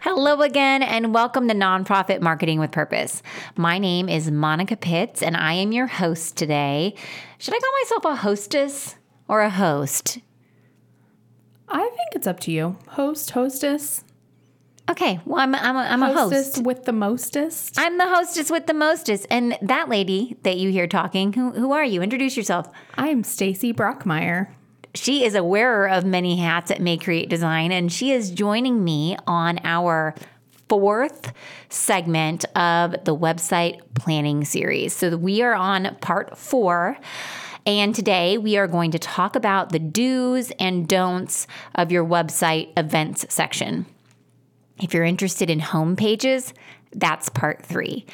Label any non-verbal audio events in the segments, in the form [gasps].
Hello again, and welcome to Nonprofit Marketing with Purpose. My name is Monica Pitts, and I am your host today. Should I call myself a hostess or a host? I think it's up to you. Host, hostess. Okay, well, I'm, I'm, a, I'm a Hostess host. with the mostest. I'm the hostess with the mostest. And that lady that you hear talking, who, who are you? Introduce yourself. I'm Stacy Brockmeyer. She is a wearer of many hats at May Create Design, and she is joining me on our fourth segment of the website planning series. So we are on part four. And today we are going to talk about the do's and don'ts of your website events section. If you're interested in home pages, that's part three.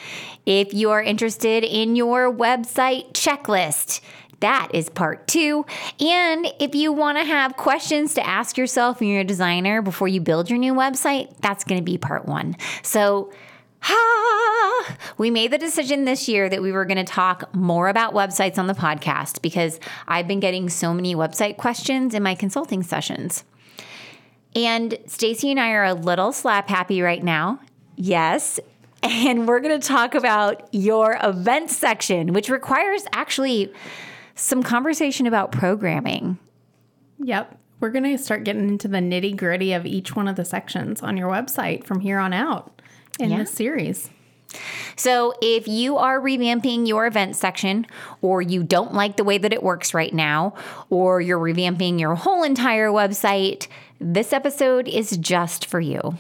If you are interested in your website checklist, that is part two. And if you want to have questions to ask yourself and your designer before you build your new website, that's going to be part one. So, ha! We made the decision this year that we were going to talk more about websites on the podcast because I've been getting so many website questions in my consulting sessions. And Stacy and I are a little slap happy right now. Yes. And we're going to talk about your event section, which requires actually some conversation about programming. Yep. We're going to start getting into the nitty gritty of each one of the sections on your website from here on out in Yeah. this series. So, if you are revamping your event section, or you don't like the way that it works right now, or you're revamping your whole entire website, this episode is just for you.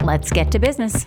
Let's get to business.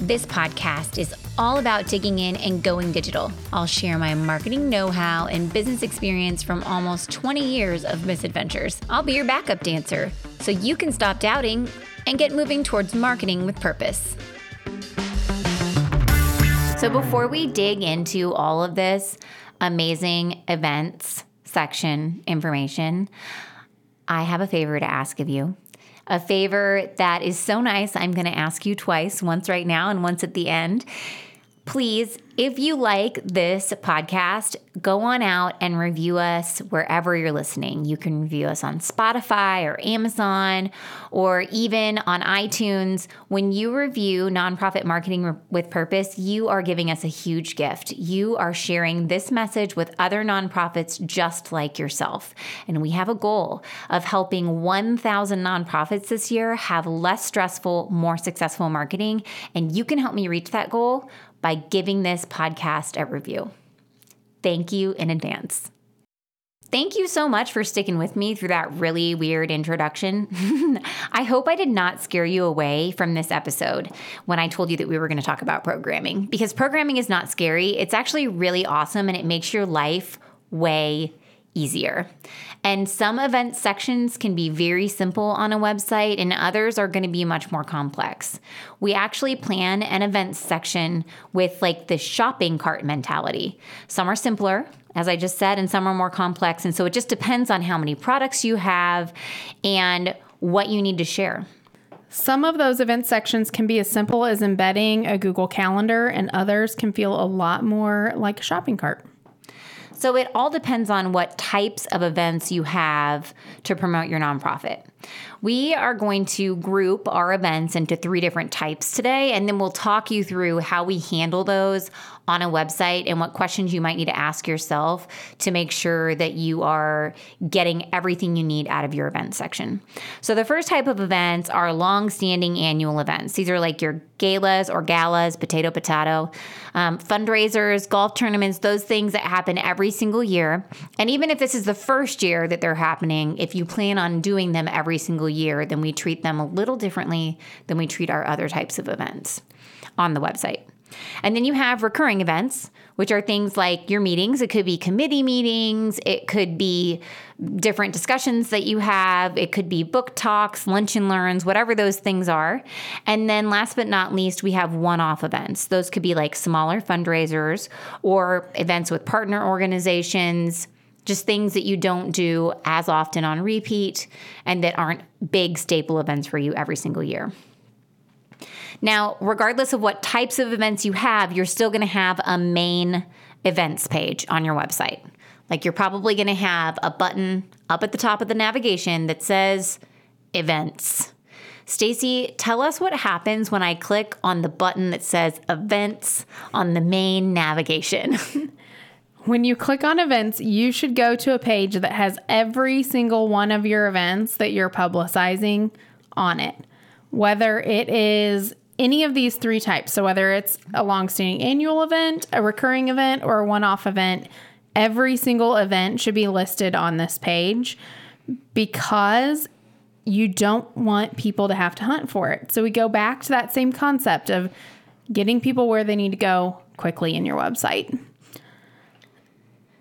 This podcast is all about digging in and going digital. I'll share my marketing know how and business experience from almost 20 years of misadventures. I'll be your backup dancer so you can stop doubting and get moving towards marketing with purpose. So, before we dig into all of this amazing events section information, I have a favor to ask of you. A favor that is so nice, I'm going to ask you twice once right now and once at the end. Please, if you like this podcast, go on out and review us wherever you're listening. You can review us on Spotify or Amazon or even on iTunes. When you review Nonprofit Marketing with Purpose, you are giving us a huge gift. You are sharing this message with other nonprofits just like yourself. And we have a goal of helping 1,000 nonprofits this year have less stressful, more successful marketing. And you can help me reach that goal by giving this podcast a review. Thank you in advance. Thank you so much for sticking with me through that really weird introduction. [laughs] I hope I did not scare you away from this episode when I told you that we were going to talk about programming because programming is not scary. It's actually really awesome and it makes your life way easier. And some event sections can be very simple on a website, and others are going to be much more complex. We actually plan an event section with like the shopping cart mentality. Some are simpler, as I just said, and some are more complex. And so it just depends on how many products you have and what you need to share. Some of those event sections can be as simple as embedding a Google Calendar, and others can feel a lot more like a shopping cart. So it all depends on what types of events you have to promote your nonprofit. We are going to group our events into three different types today, and then we'll talk you through how we handle those on a website and what questions you might need to ask yourself to make sure that you are getting everything you need out of your event section. So, the first type of events are long standing annual events. These are like your galas or galas, potato, potato, um, fundraisers, golf tournaments, those things that happen every single year. And even if this is the first year that they're happening, if you plan on doing them every single year, then we treat them a little differently than we treat our other types of events on the website. And then you have recurring events, which are things like your meetings. It could be committee meetings, it could be different discussions that you have, it could be book talks, lunch and learns, whatever those things are. And then last but not least, we have one off events. Those could be like smaller fundraisers or events with partner organizations. just things that you don't do as often on repeat and that aren't big staple events for you every single year. Now, regardless of what types of events you have, you're still going to have a main events page on your website. Like you're probably going to have a button up at the top of the navigation that says events. Stacy, tell us what happens when I click on the button that says events on the main navigation. [laughs] when you click on events, you should go to a page that has every single one of your events that you're publicizing on it. Whether it is any of these three types, so whether it's a long-standing annual event, a recurring event, or a one-off event, every single event should be listed on this page because you don't want people to have to hunt for it. So we go back to that same concept of getting people where they need to go quickly in your website.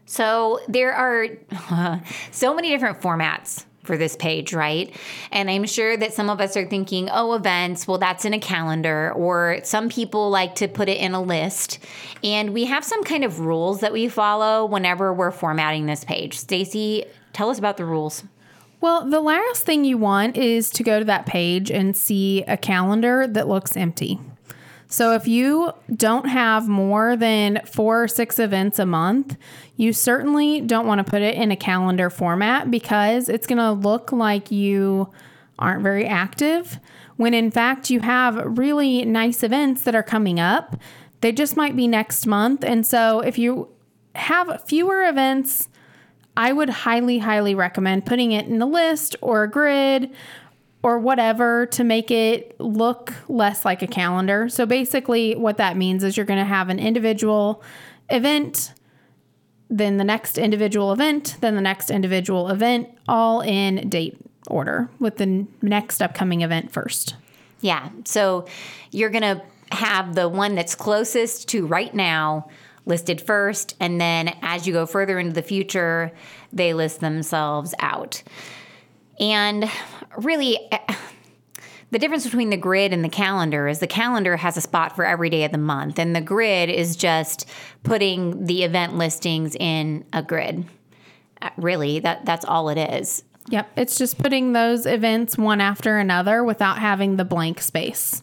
So there are uh, [laughs] so many different formats for this page, right? And I'm sure that some of us are thinking, oh, events, well, that's in a calendar, or some people like to put it in a list. And we have some kind of rules that we follow whenever we're formatting this page. Stacy, tell us about the rules. Well, the last thing you want is to go to that page and see a calendar that looks empty. So if you don't have more than four or six events a month, you certainly don't want to put it in a calendar format because it's going to look like you aren't very active when in fact you have really nice events that are coming up. They just might be next month. And so if you have fewer events, I would highly, highly recommend putting it in a list or a grid or whatever to make it look less like a calendar. So basically, what that means is you're going to have an individual event, then the next individual event, then the next individual event, all in date order with the next upcoming event first. Yeah. So you're going to have the one that's closest to right now listed first, and then as you go further into the future, they list themselves out. And really, eh, [sighs] the difference between the grid and the calendar is the calendar has a spot for every day of the month, and the grid is just putting the event listings in a grid. Uh, really, that that's all it is. Yep, it's just putting those events one after another without having the blank space.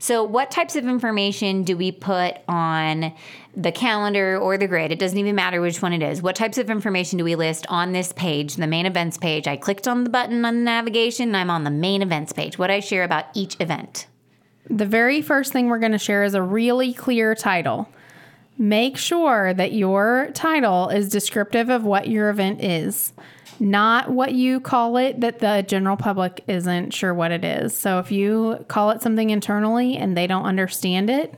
So, what types of information do we put on the calendar or the grid? It doesn't even matter which one it is. What types of information do we list on this page, the main events page? I clicked on the button on the navigation and I'm on the main events page. What I share about each event. The very first thing we're going to share is a really clear title. Make sure that your title is descriptive of what your event is not what you call it that the general public isn't sure what it is. So if you call it something internally and they don't understand it,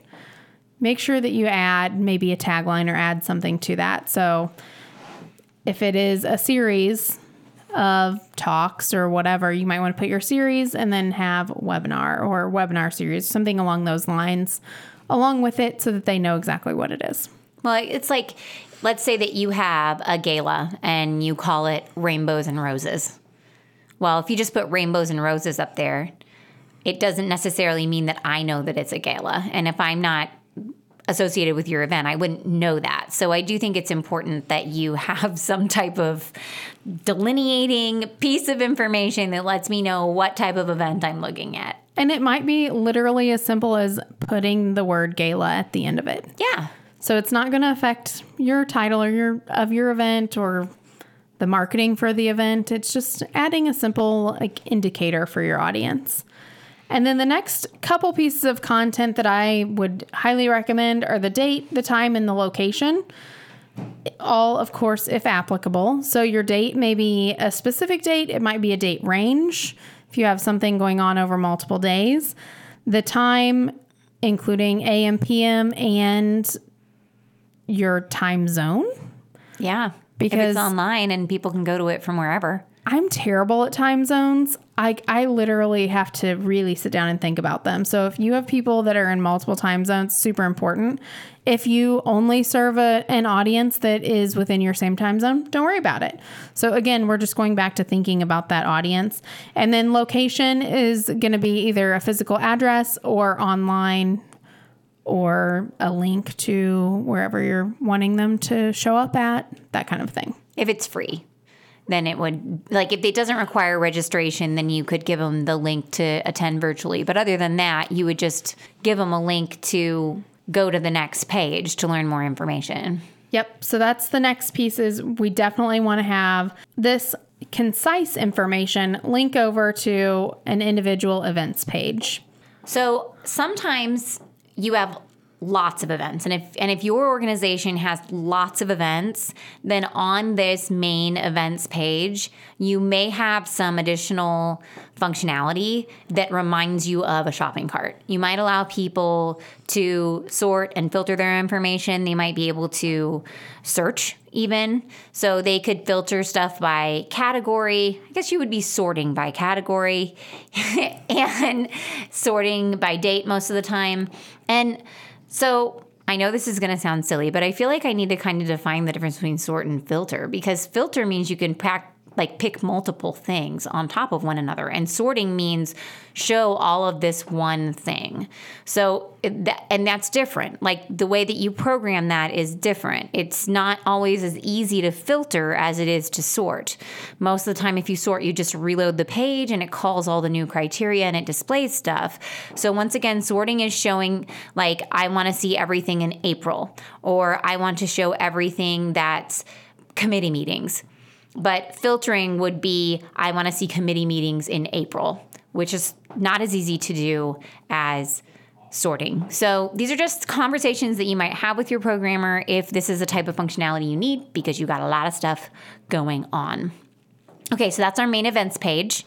make sure that you add maybe a tagline or add something to that. So if it is a series of talks or whatever, you might want to put your series and then have webinar or webinar series, something along those lines along with it so that they know exactly what it is. Well, it's like let's say that you have a gala and you call it Rainbows and Roses. Well, if you just put rainbows and roses up there, it doesn't necessarily mean that I know that it's a gala. And if I'm not associated with your event, I wouldn't know that. So I do think it's important that you [laughs] have some type of delineating piece of information that lets me know what type of event I'm looking at. And it might be literally as simple as putting the word gala at the end of it. Yeah. So it's not going to affect your title or your of your event or the marketing for the event. It's just adding a simple like indicator for your audience. And then the next couple pieces of content that I would highly recommend are the date, the time, and the location. All, of course, if applicable. So your date may be a specific date, it might be a date range if you have something going on over multiple days. The time, including AM, PM, and your time zone. Yeah. Because if it's online and people can go to it from wherever. I'm terrible at time zones. I, I literally have to really sit down and think about them. So if you have people that are in multiple time zones, super important. If you only serve a, an audience that is within your same time zone, don't worry about it. So again, we're just going back to thinking about that audience. And then location is going to be either a physical address or online or a link to wherever you're wanting them to show up at, that kind of thing. if it's free, then it would like if it doesn't require registration, then you could give them the link to attend virtually. But other than that, you would just give them a link to go to the next page to learn more information. Yep. So that's the next piece is we definitely want to have this concise information link over to an individual events page. So sometimes you have lots of events. And if and if your organization has lots of events then on this main events page you may have some additional functionality that reminds you of a shopping cart. You might allow people to sort and filter their information. They might be able to search even. So they could filter stuff by category. I guess you would be sorting by category [laughs] and sorting by date most of the time and so I know this is going to sound silly, but I feel like I need to kind of define the difference between sort and filter because filter means you can pack like pick multiple things on top of one another. And sorting means show all of this one thing. So and that's different. Like the way that you program that is different. It's not always as easy to filter as it is to sort. Most of the time if you sort you just reload the page and it calls all the new criteria and it displays stuff. So once again sorting is showing like i want to see everything in april or i want to show everything that's committee meetings but filtering would be I want to see committee meetings in April, which is not as easy to do as sorting. So these are just conversations that you might have with your programmer if this is the type of functionality you need because you got a lot of stuff going on. Okay, so that's our main events page.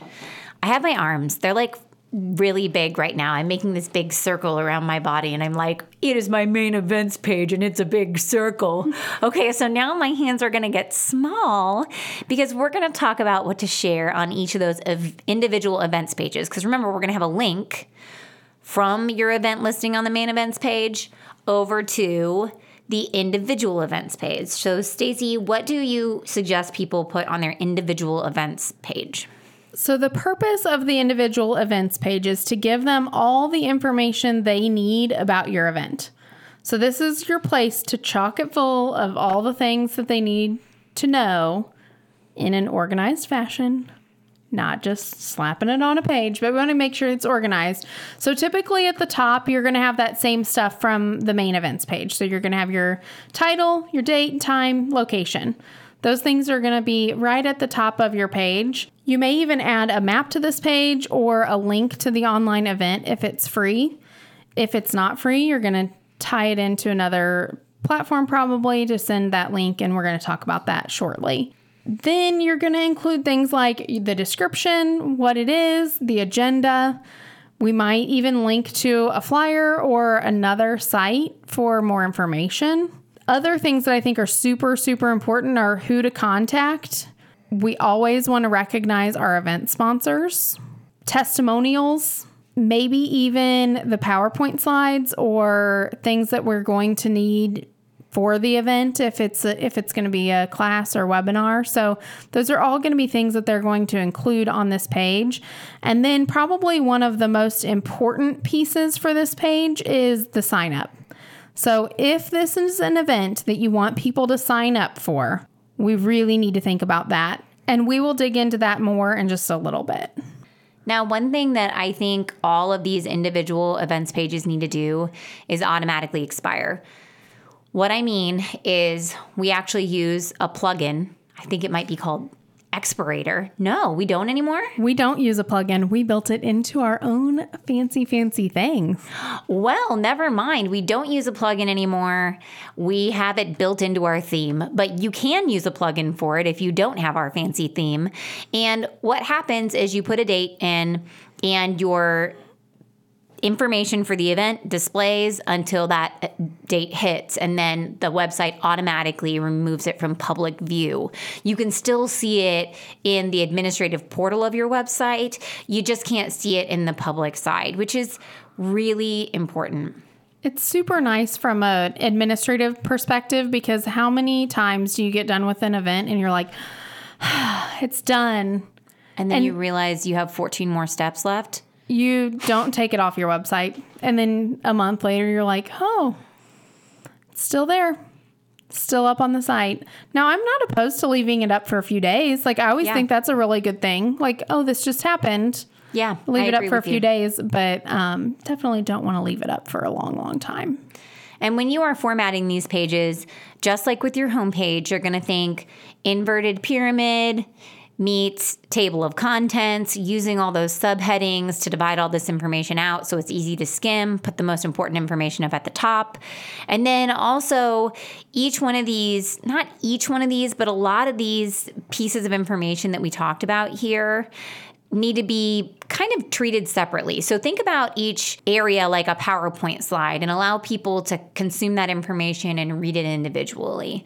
I have my arms. They're like really big right now. I'm making this big circle around my body and I'm like, it is my main events page and it's a big circle. [laughs] okay, so now my hands are going to get small because we're going to talk about what to share on each of those individual events pages. Because remember, we're going to have a link from your event listing on the main events page over to the individual events page. So, Stacy, what do you suggest people put on their individual events page? So, the purpose of the individual events page is to give them all the information they need about your event. So, this is your place to chock it full of all the things that they need to know in an organized fashion, not just slapping it on a page, but we want to make sure it's organized. So, typically at the top, you're going to have that same stuff from the main events page. So, you're going to have your title, your date, time, location. Those things are going to be right at the top of your page. You may even add a map to this page or a link to the online event if it's free. If it's not free, you're going to tie it into another platform probably to send that link, and we're going to talk about that shortly. Then you're going to include things like the description, what it is, the agenda. We might even link to a flyer or another site for more information. Other things that I think are super, super important are who to contact we always want to recognize our event sponsors, testimonials, maybe even the PowerPoint slides or things that we're going to need for the event if it's a, if it's going to be a class or webinar. So those are all going to be things that they're going to include on this page. And then probably one of the most important pieces for this page is the sign up. So if this is an event that you want people to sign up for, we really need to think about that. And we will dig into that more in just a little bit. Now, one thing that I think all of these individual events pages need to do is automatically expire. What I mean is, we actually use a plugin. I think it might be called expirator. No, we don't anymore. We don't use a plugin. We built it into our own fancy, fancy things. Well, never mind. We don't use a plugin anymore. We have it built into our theme, but you can use a plugin for it if you don't have our fancy theme. And what happens is you put a date in and your information for the event displays until that uh, date hits, and then the website automatically removes it from public view. You can still see it in the administrative portal of your website, you just can't see it in the public side, which is really important. It's super nice from an administrative perspective because how many times do you get done with an event and you're like, [sighs] it's done? And then and you realize you have 14 more steps left? You don't take it off your website. And then a month later, you're like, oh, still there. still up on the site. Now, I'm not opposed to leaving it up for a few days. Like, I always Yeah. think that's a really good thing. Like, oh, this just happened. Yeah. Leave I it up for a few you. days, but um, definitely don't want to leave it up for a long, long time. And when you are formatting these pages, just like with your homepage, you're going to think inverted pyramid meets table of contents, using all those subheadings to divide all this information out so it's easy to skim, put the most important information up at the top. And then also, each one of these, not each one of these, but a lot of these pieces of information that we talked about here need to be kind of treated separately. So think about each area like a PowerPoint slide and allow people to consume that information and read it individually.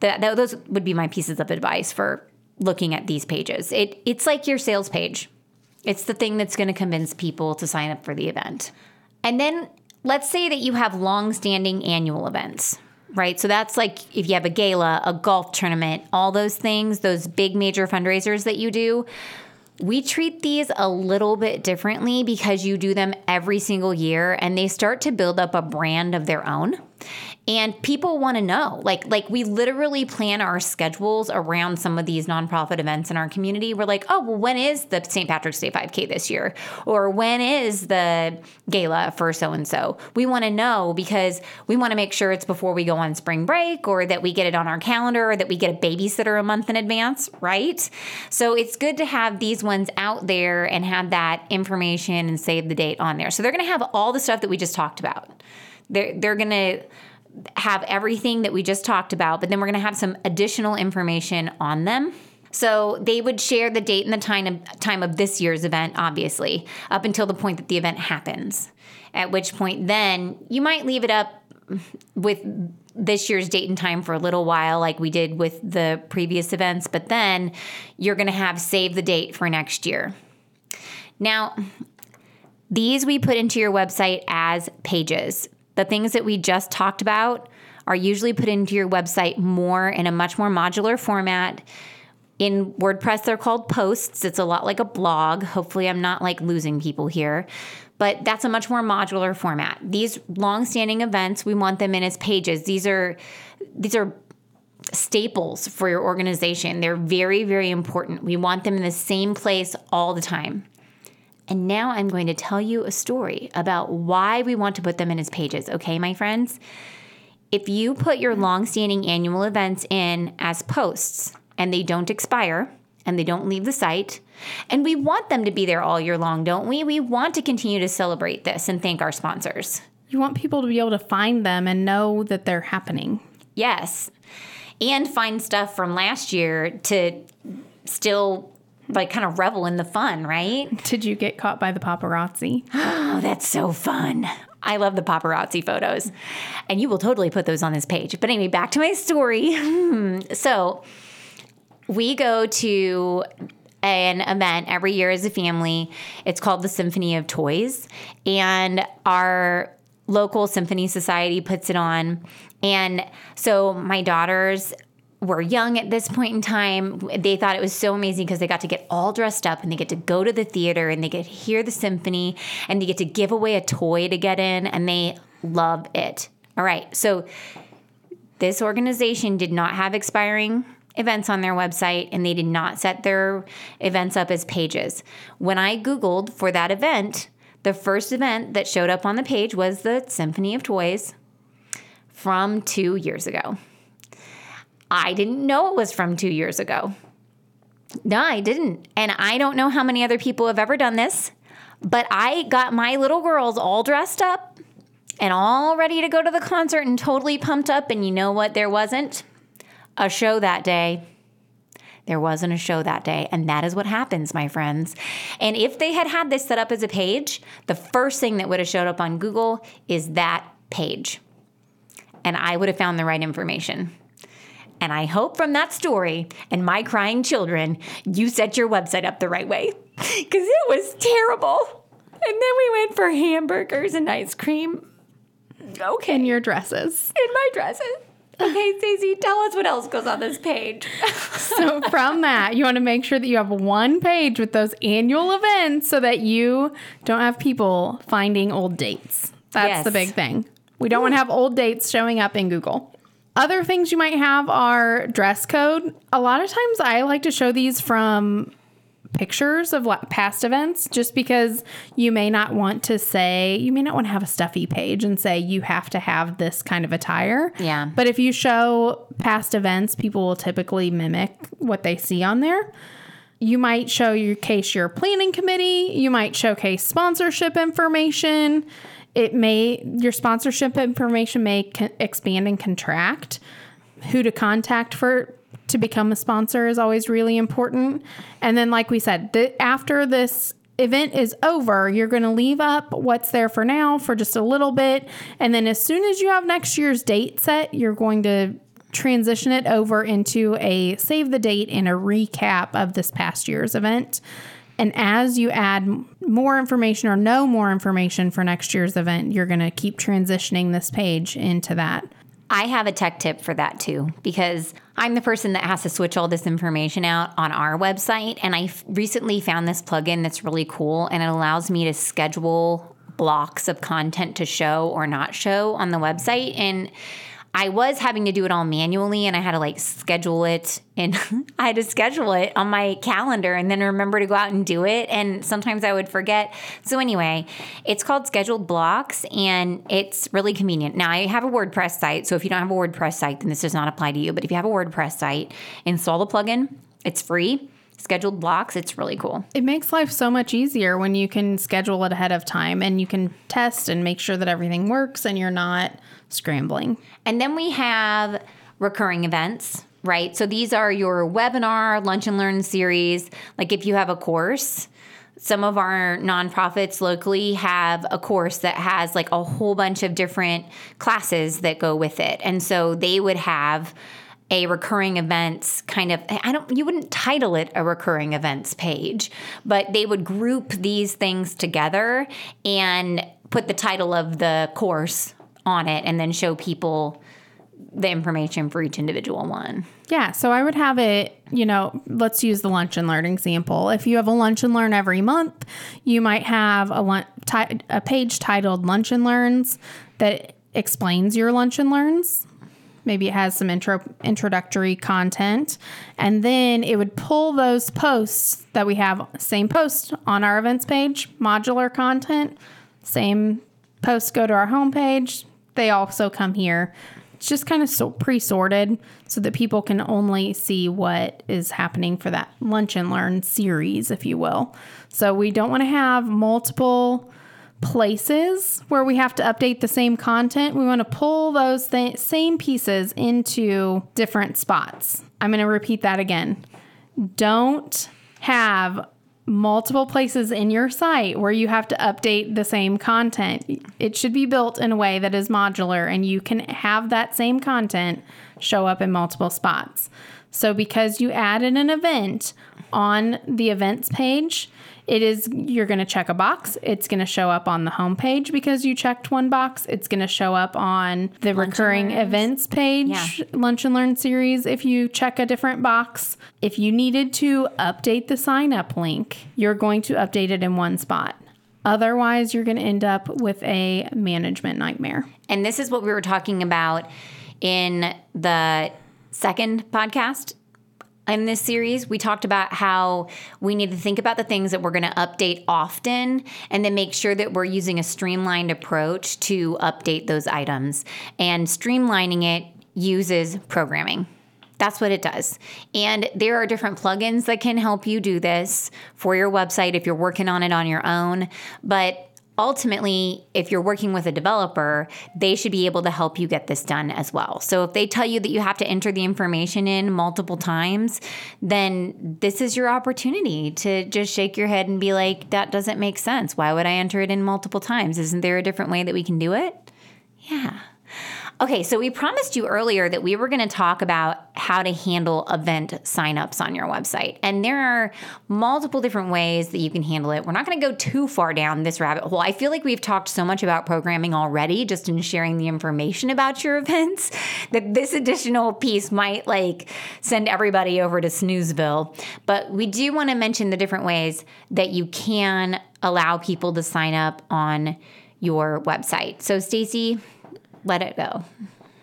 That, that- those would be my pieces of advice for looking at these pages. It, it's like your sales page. It's the thing that's going to convince people to sign up for the event. And then let's say that you have long-standing annual events, right? So that's like if you have a gala, a golf tournament, all those things, those big major fundraisers that you do. We treat these a little bit differently because you do them every single year and they start to build up a brand of their own. And people want to know. Like like we literally plan our schedules around some of these nonprofit events in our community. We're like, "Oh, well when is the St. Patrick's Day 5K this year?" Or when is the gala for so and so? We want to know because we want to make sure it's before we go on spring break or that we get it on our calendar or that we get a babysitter a month in advance, right? So it's good to have these ones out there and have that information and save the date on there. So they're going to have all the stuff that we just talked about. They're, they're going to have everything that we just talked about, but then we're going to have some additional information on them. So they would share the date and the time of, time of this year's event, obviously, up until the point that the event happens. At which point, then you might leave it up with this year's date and time for a little while, like we did with the previous events, but then you're going to have save the date for next year. Now, these we put into your website as pages. The things that we just talked about are usually put into your website more in a much more modular format. In WordPress, they're called posts. It's a lot like a blog. Hopefully, I'm not like losing people here, but that's a much more modular format. These long-standing events, we want them in as pages. These are these are staples for your organization. They're very, very important. We want them in the same place all the time. And now I'm going to tell you a story about why we want to put them in as pages, okay, my friends? If you put your long-standing annual events in as posts and they don't expire and they don't leave the site, and we want them to be there all year long, don't we? We want to continue to celebrate this and thank our sponsors. You want people to be able to find them and know that they're happening. Yes. And find stuff from last year to still like kind of revel in the fun, right? Did you get caught by the paparazzi? [gasps] Oh, that's so fun. I love the paparazzi photos. And you will totally put those on this page. But anyway, back to my story. [laughs] so we go to an event every year as a family. It's called the Symphony of Toys. And our local symphony society puts it on. And so my daughters were young at this point in time. They thought it was so amazing because they got to get all dressed up and they get to go to the theater and they get to hear the symphony and they get to give away a toy to get in and they love it. All right. So this organization did not have expiring events on their website and they did not set their events up as pages. When I Googled for that event, the first event that showed up on the page was the Symphony of Toys from two years ago. I didn't know it was from two years ago. No, I didn't. And I don't know how many other people have ever done this, but I got my little girls all dressed up and all ready to go to the concert and totally pumped up. And you know what? There wasn't a show that day. There wasn't a show that day. And that is what happens, my friends. And if they had had this set up as a page, the first thing that would have showed up on Google is that page. And I would have found the right information. And I hope from that story and my crying children, you set your website up the right way. [laughs] Because it was terrible. And then we went for hamburgers and ice cream. Okay. In your dresses. In my dresses. Okay, Stacy, tell us what else goes on this page. [laughs] So from that, you want to make sure that you have one page with those annual events so that you don't have people finding old dates. That's Yes. the big thing. We don't want to have old dates showing up in Google. Other things you might have are dress code. A lot of times I like to show these from pictures of past events just because you may not want to say you may not want to have a stuffy page and say you have to have this kind of attire. Yeah. But if you show past events, people will typically mimic what they see on there. You might show your case your planning committee, you might showcase sponsorship information. It may your sponsorship information may con- expand and contract. Who to contact for to become a sponsor is always really important. And then, like we said, the, after this event is over, you're going to leave up what's there for now for just a little bit. And then, as soon as you have next year's date set, you're going to transition it over into a save the date and a recap of this past year's event. And as you add more information or know more information for next year's event, you're going to keep transitioning this page into that. I have a tech tip for that too, because I'm the person that has to switch all this information out on our website. And I f- recently found this plugin that's really cool and it allows me to schedule blocks of content to show or not show on the website. And I was having to do it all manually and I had to like schedule it and [laughs] I had to schedule it on my calendar and then remember to go out and do it. And sometimes I would forget. So, anyway, it's called Scheduled Blocks and it's really convenient. Now, I have a WordPress site. So, if you don't have a WordPress site, then this does not apply to you. But if you have a WordPress site, install the plugin, it's free. Scheduled blocks, it's really cool. It makes life so much easier when you can schedule it ahead of time and you can test and make sure that everything works and you're not scrambling. And then we have recurring events, right? So these are your webinar, lunch and learn series. Like if you have a course, some of our nonprofits locally have a course that has like a whole bunch of different classes that go with it. And so they would have a recurring events kind of I don't you wouldn't title it a recurring events page, but they would group these things together and put the title of the course on it and then show people the information for each individual one. Yeah, so I would have it, you know, let's use the lunch and learn example. If you have a lunch and learn every month, you might have a, page titled Lunch and Learns that explains your lunch and learns. Maybe it has some intro introductory content, and then it would pull those posts that we have same post on our events page, modular content, same posts go to our homepage. They also come here. It's just kind of so pre-sorted so that people can only see what is happening for that lunch and learn series, if you will. So we don't want to have multiple places where we have to update the same content. We want to pull those th- same pieces into different spots. I'm going to repeat that again. Don't have multiple places in your site where you have to update the same content. It should be built in a way that is modular and you can have that same content show up in multiple spots. So because you added an event on the events page, it is you're going to check a box. It's going to show up on the home page because you checked one box. It's going to show up on the Lunch recurring events page, Yeah. Lunch and Learn series if you check a different box. If you needed to update the sign up link, you're going to update it in one spot. Otherwise, you're going to end up with a management nightmare. And this is what we were talking about in the second podcast in this series. We talked about how we need to think about the things that we're going to update often and then make sure that we're using a streamlined approach to update those items. And streamlining it uses programming. That's what it does. And there are different plugins that can help you do this for your website if you're working on it on your own. But ultimately, if you're working with a developer, they should be able to help you get this done as well. So if they tell you that you have to enter the information in multiple times, then this is your opportunity to just shake your head and be like, that doesn't make sense. Why would I enter it in multiple times? Isn't there a different way that we can do it? Yeah. Okay, so we promised you earlier that we were going to talk about how to handle event signups on your website. And there are multiple different ways that you can handle it. We're not going to go too far down this rabbit hole. I feel like we've talked so much about programming already just in sharing the information about your [laughs] events that this additional piece might like send everybody over to Snoozeville. But we do want to mention the different ways that you can allow people to sign up on your website. So Stacy, let it go.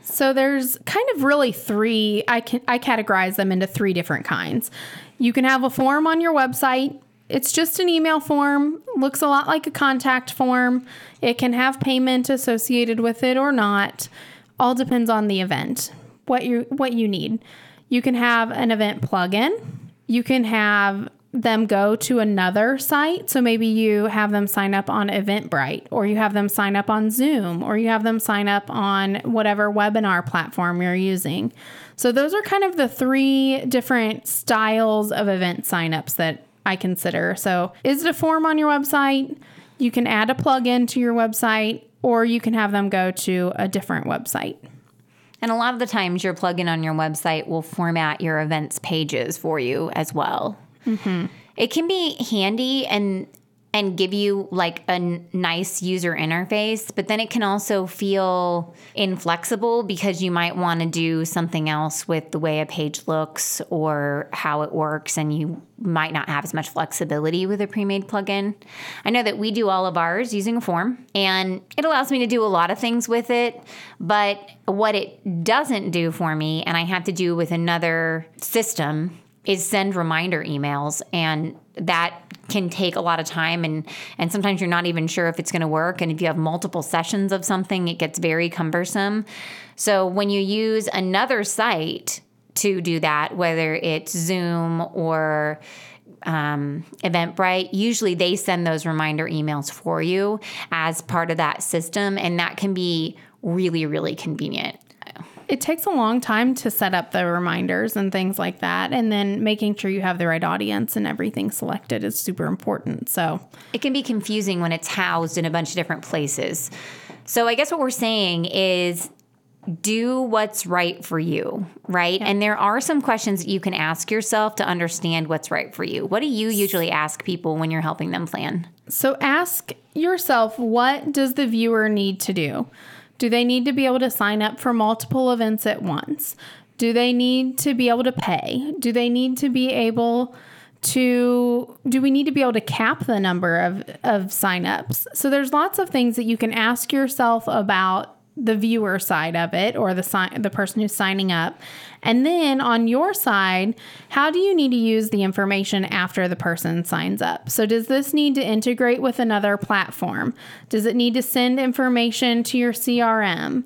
So there's kind of really three I can I categorize them into three different kinds. You can have a form on your website. It's just an email form, looks a lot like a contact form. It can have payment associated with it or not. All depends on the event. What you what you need. You can have an event plugin. You can have them go to another site. So maybe you have them sign up on Eventbrite, or you have them sign up on Zoom, or you have them sign up on whatever webinar platform you're using. So those are kind of the three different styles of event signups that I consider. So is it a form on your website? You can add a plugin to your website, or you can have them go to a different website. And a lot of the times, your plugin on your website will format your events pages for you as well. Mm-hmm. It can be handy and and give you like a n- nice user interface, but then it can also feel inflexible because you might want to do something else with the way a page looks or how it works, and you might not have as much flexibility with a pre made plugin. I know that we do all of ours using a form, and it allows me to do a lot of things with it, but what it doesn't do for me, and I have to do with another system is send reminder emails and that can take a lot of time and and sometimes you're not even sure if it's going to work and if you have multiple sessions of something it gets very cumbersome. So when you use another site to do that whether it's zoom or um, Eventbrite, usually they send those reminder emails for you as part of that system, and that can be really, really convenient it takes a long time to set up the reminders and things like that. And then making sure you have the right audience and everything selected is super important. So it can be confusing when it's housed in a bunch of different places. So I guess what we're saying is do what's right for you, right? Yeah. And there are some questions that you can ask yourself to understand what's right for you. What do you usually ask people when you're helping them plan? So ask yourself what does the viewer need to do? Do they need to be able to sign up for multiple events at once? Do they need to be able to pay? Do they need to be able to do we need to be able to cap the number of of signups? So there's lots of things that you can ask yourself about the viewer side of it or the sign the person who's signing up. And then on your side, how do you need to use the information after the person signs up? So does this need to integrate with another platform? Does it need to send information to your CRM?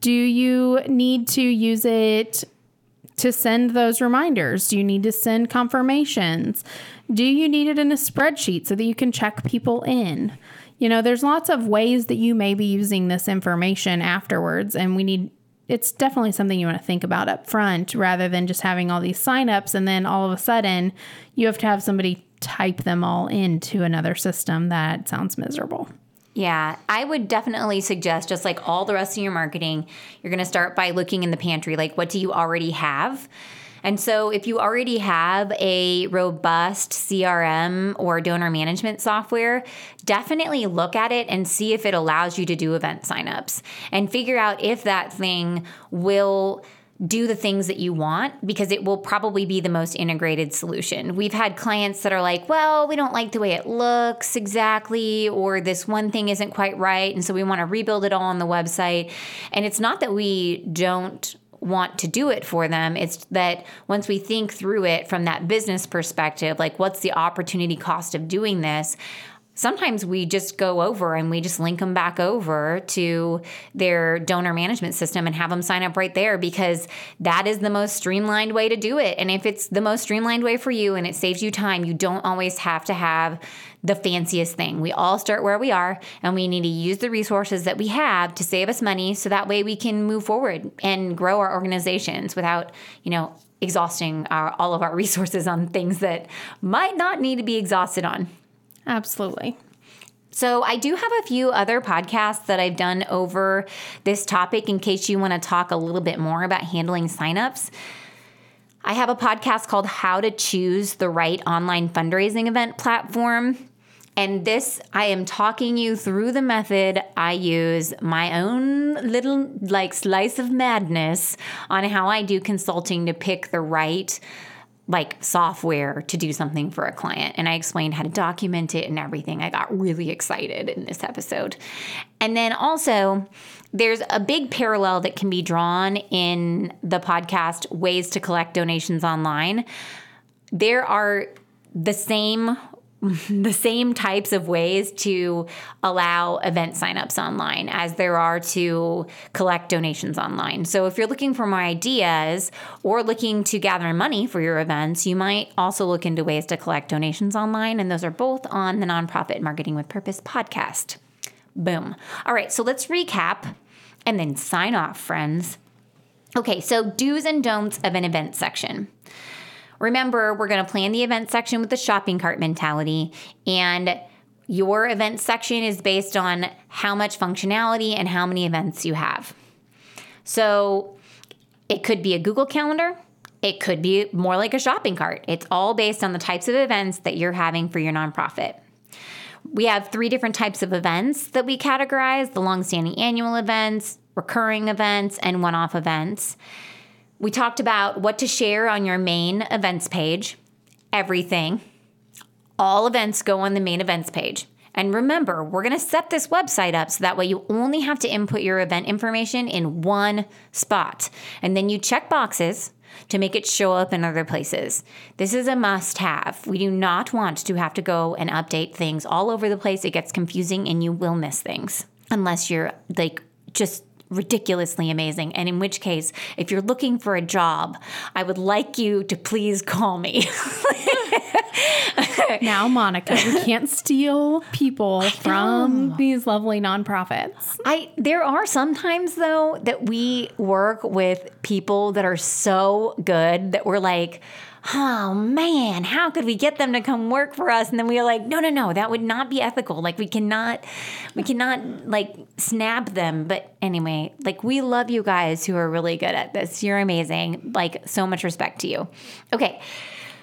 Do you need to use it to send those reminders? Do you need to send confirmations? Do you need it in a spreadsheet so that you can check people in? You know, there's lots of ways that you may be using this information afterwards, and we need it's definitely something you want to think about up front rather than just having all these signups and then all of a sudden you have to have somebody type them all into another system that sounds miserable. Yeah, I would definitely suggest just like all the rest of your marketing, you're going to start by looking in the pantry like what do you already have? And so, if you already have a robust CRM or donor management software, definitely look at it and see if it allows you to do event signups and figure out if that thing will do the things that you want because it will probably be the most integrated solution. We've had clients that are like, well, we don't like the way it looks exactly, or this one thing isn't quite right. And so we want to rebuild it all on the website. And it's not that we don't want to do it for them. It's that once we think through it from that business perspective, like what's the opportunity cost of doing this? Sometimes we just go over and we just link them back over to their donor management system and have them sign up right there because that is the most streamlined way to do it. And if it's the most streamlined way for you and it saves you time, you don't always have to have the fanciest thing. We all start where we are and we need to use the resources that we have to save us money so that way we can move forward and grow our organizations without, you know, exhausting our, all of our [laughs] resources on things that might not need to be exhausted on. Absolutely. So, I do have a few other podcasts that I've done over this topic in case you want to talk a little bit more about handling signups. I have a podcast called How to Choose the Right Online Fundraising Event Platform. And this, I am talking you through the method I use, my own little like slice of madness on how I do consulting to pick the right like software to do something for a client and I explained how to document it and everything. I got really excited in this episode. And then also, there's a big parallel that can be drawn in the podcast Ways to Collect Donations Online. There are the same [laughs] the same types of ways to allow event signups online as there are to collect donations online. So if you're looking for more ideas or looking to gather money for your events, you might also look into ways to collect donations online and those are both on the Nonprofit Marketing with Purpose podcast. Boom. All right, so let's recap and then sign off, friends. Okay, so do's and don'ts of an event section. Remember, we're going to plan the event section with the shopping cart mentality, and your event section is based on how much functionality and how many events you have. So it could be a Google Calendar. It could be more like a shopping cart. It's all based on the types of events that you're having for your nonprofit. We have three different types of events that we categorize the long-standing annual events, recurring events, and one off events. We talked about what to share on your main events page, everything. All events go on the main events page. And remember, we're going to set this website up so that way you only have to input your event information in one spot. And then you check boxes to make it show up in other places. This is a must have. We do not want to have to go and update things all over the place. It gets confusing and you will miss things unless you're like just ridiculously amazing. And in which case, if you're looking for a job, I would like you to please call me. [laughs] now, Monica, you can't steal people from these lovely nonprofits. I there are sometimes though that we work with people that are so good that we're like oh man, how could we get them to come work for us? And then we were like, no, no, no, that would not be ethical. Like we cannot, we cannot like snap them. But anyway, like we love you guys who are really good at this. You're amazing. Like so much respect to you. Okay.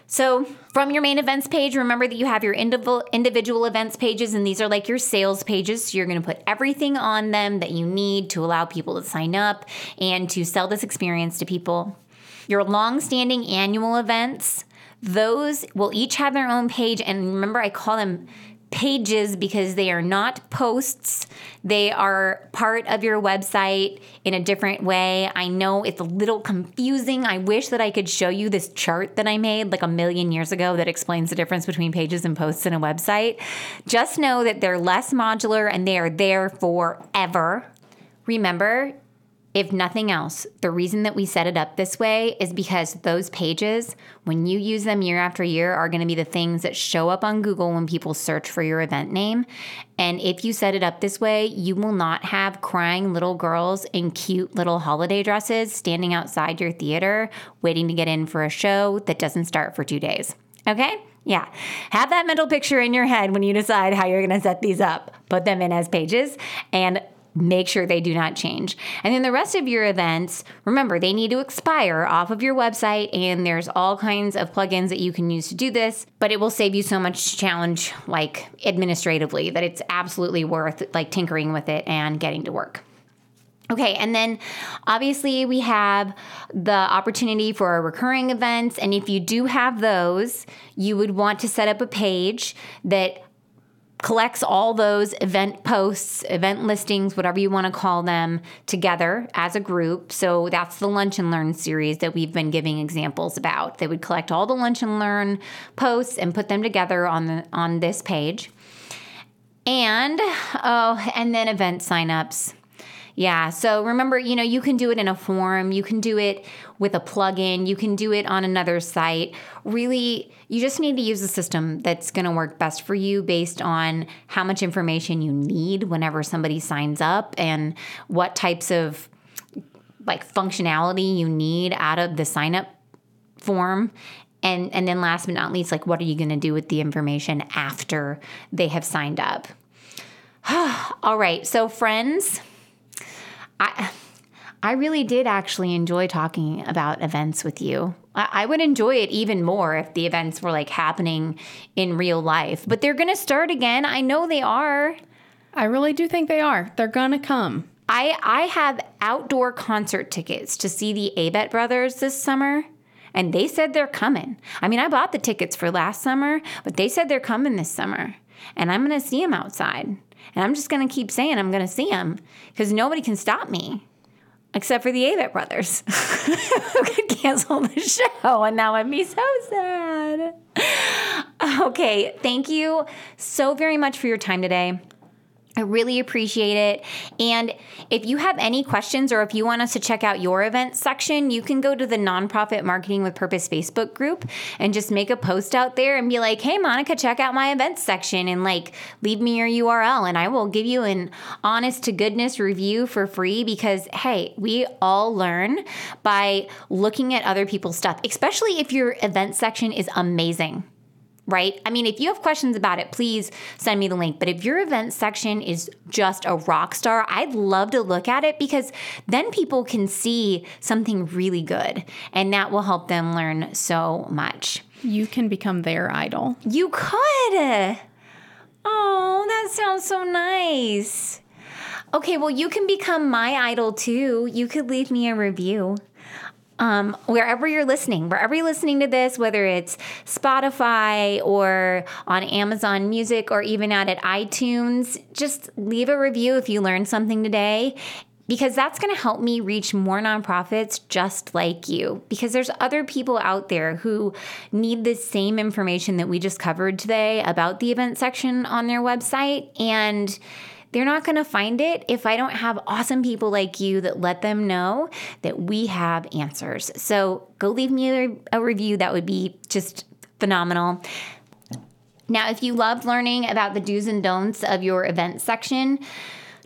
So, from your main events page, remember that you have your individual events pages, and these are like your sales pages. So, you're going to put everything on them that you need to allow people to sign up and to sell this experience to people. Your long-standing annual events, those will each have their own page. And remember, I call them pages because they are not posts. They are part of your website in a different way. I know it's a little confusing. I wish that I could show you this chart that I made like a million years ago that explains the difference between pages and posts in a website. Just know that they're less modular and they are there forever. Remember, if nothing else, the reason that we set it up this way is because those pages, when you use them year after year, are going to be the things that show up on Google when people search for your event name. And if you set it up this way, you will not have crying little girls in cute little holiday dresses standing outside your theater waiting to get in for a show that doesn't start for two days. Okay? Yeah. Have that mental picture in your head when you decide how you're going to set these up. Put them in as pages and make sure they do not change. And then the rest of your events, remember, they need to expire off of your website, and there's all kinds of plugins that you can use to do this, but it will save you so much challenge, like administratively, that it's absolutely worth like tinkering with it and getting to work. Okay, and then obviously we have the opportunity for our recurring events. And if you do have those, you would want to set up a page that collects all those event posts, event listings, whatever you want to call them, together as a group. So that's the Lunch and Learn series that we've been giving examples about. They would collect all the Lunch and Learn posts and put them together on the on this page. And oh, and then event signups. Yeah. So remember, you know, you can do it in a form, you can do it with a plugin, you can do it on another site. Really, you just need to use a system that's going to work best for you based on how much information you need whenever somebody signs up and what types of like functionality you need out of the sign up form and and then last but not least like what are you going to do with the information after they have signed up [sighs] all right so friends I I really did actually enjoy talking about events with you. I, would enjoy it even more if the events were like happening in real life. But they're going to start again. I know they are. I really do think they are. They're going to come. I I have outdoor concert tickets to see the Avett brothers this summer. And they said they're coming. I mean, I bought the tickets for last summer, but they said they're coming this summer. And I'm going to see them outside. And I'm just going to keep saying I'm going to see him because nobody can stop me except for the Avett brothers [laughs] who could cancel the show. And that would be so sad. Okay, thank you so very much for your time today. I really appreciate it. And if you have any questions or if you want us to check out your event section, you can go to the Nonprofit Marketing with Purpose Facebook group and just make a post out there and be like, hey, Monica, check out my events section and like leave me your URL and I will give you an honest to goodness review for free because, hey, we all learn by looking at other people's stuff, especially if your event section is amazing right? I mean, if you have questions about it, please send me the link. But if your event section is just a rock star, I'd love to look at it because then people can see something really good and that will help them learn so much. You can become their idol. You could. Oh, that sounds so nice. Okay, well, you can become my idol too. You could leave me a review um, wherever you're listening, wherever you're listening to this, whether it's Spotify or on Amazon Music or even out at iTunes, just leave a review if you learned something today because that's going to help me reach more nonprofits just like you. Because there's other people out there who need the same information that we just covered today about the event section on their website and they're not going to find it if I don't have awesome people like you that let them know that we have answers. So go leave me a, a review. That would be just phenomenal. Now, if you loved learning about the do's and don'ts of your event section,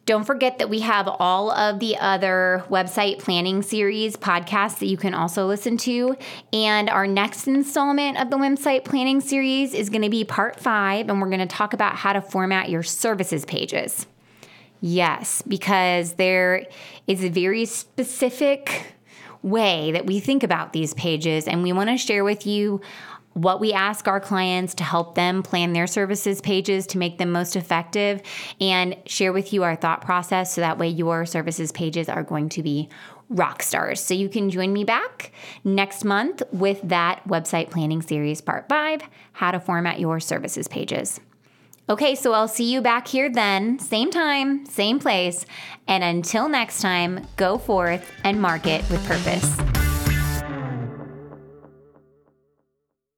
don't forget that we have all of the other website planning series podcasts that you can also listen to. And our next installment of the website planning series is going to be part five, and we're going to talk about how to format your services pages. Yes, because there is a very specific way that we think about these pages, and we want to share with you what we ask our clients to help them plan their services pages to make them most effective and share with you our thought process so that way your services pages are going to be rock stars. So you can join me back next month with that website planning series part 5, how to format your services pages. Okay, so I'll see you back here then, same time, same place. And until next time, go forth and market with purpose.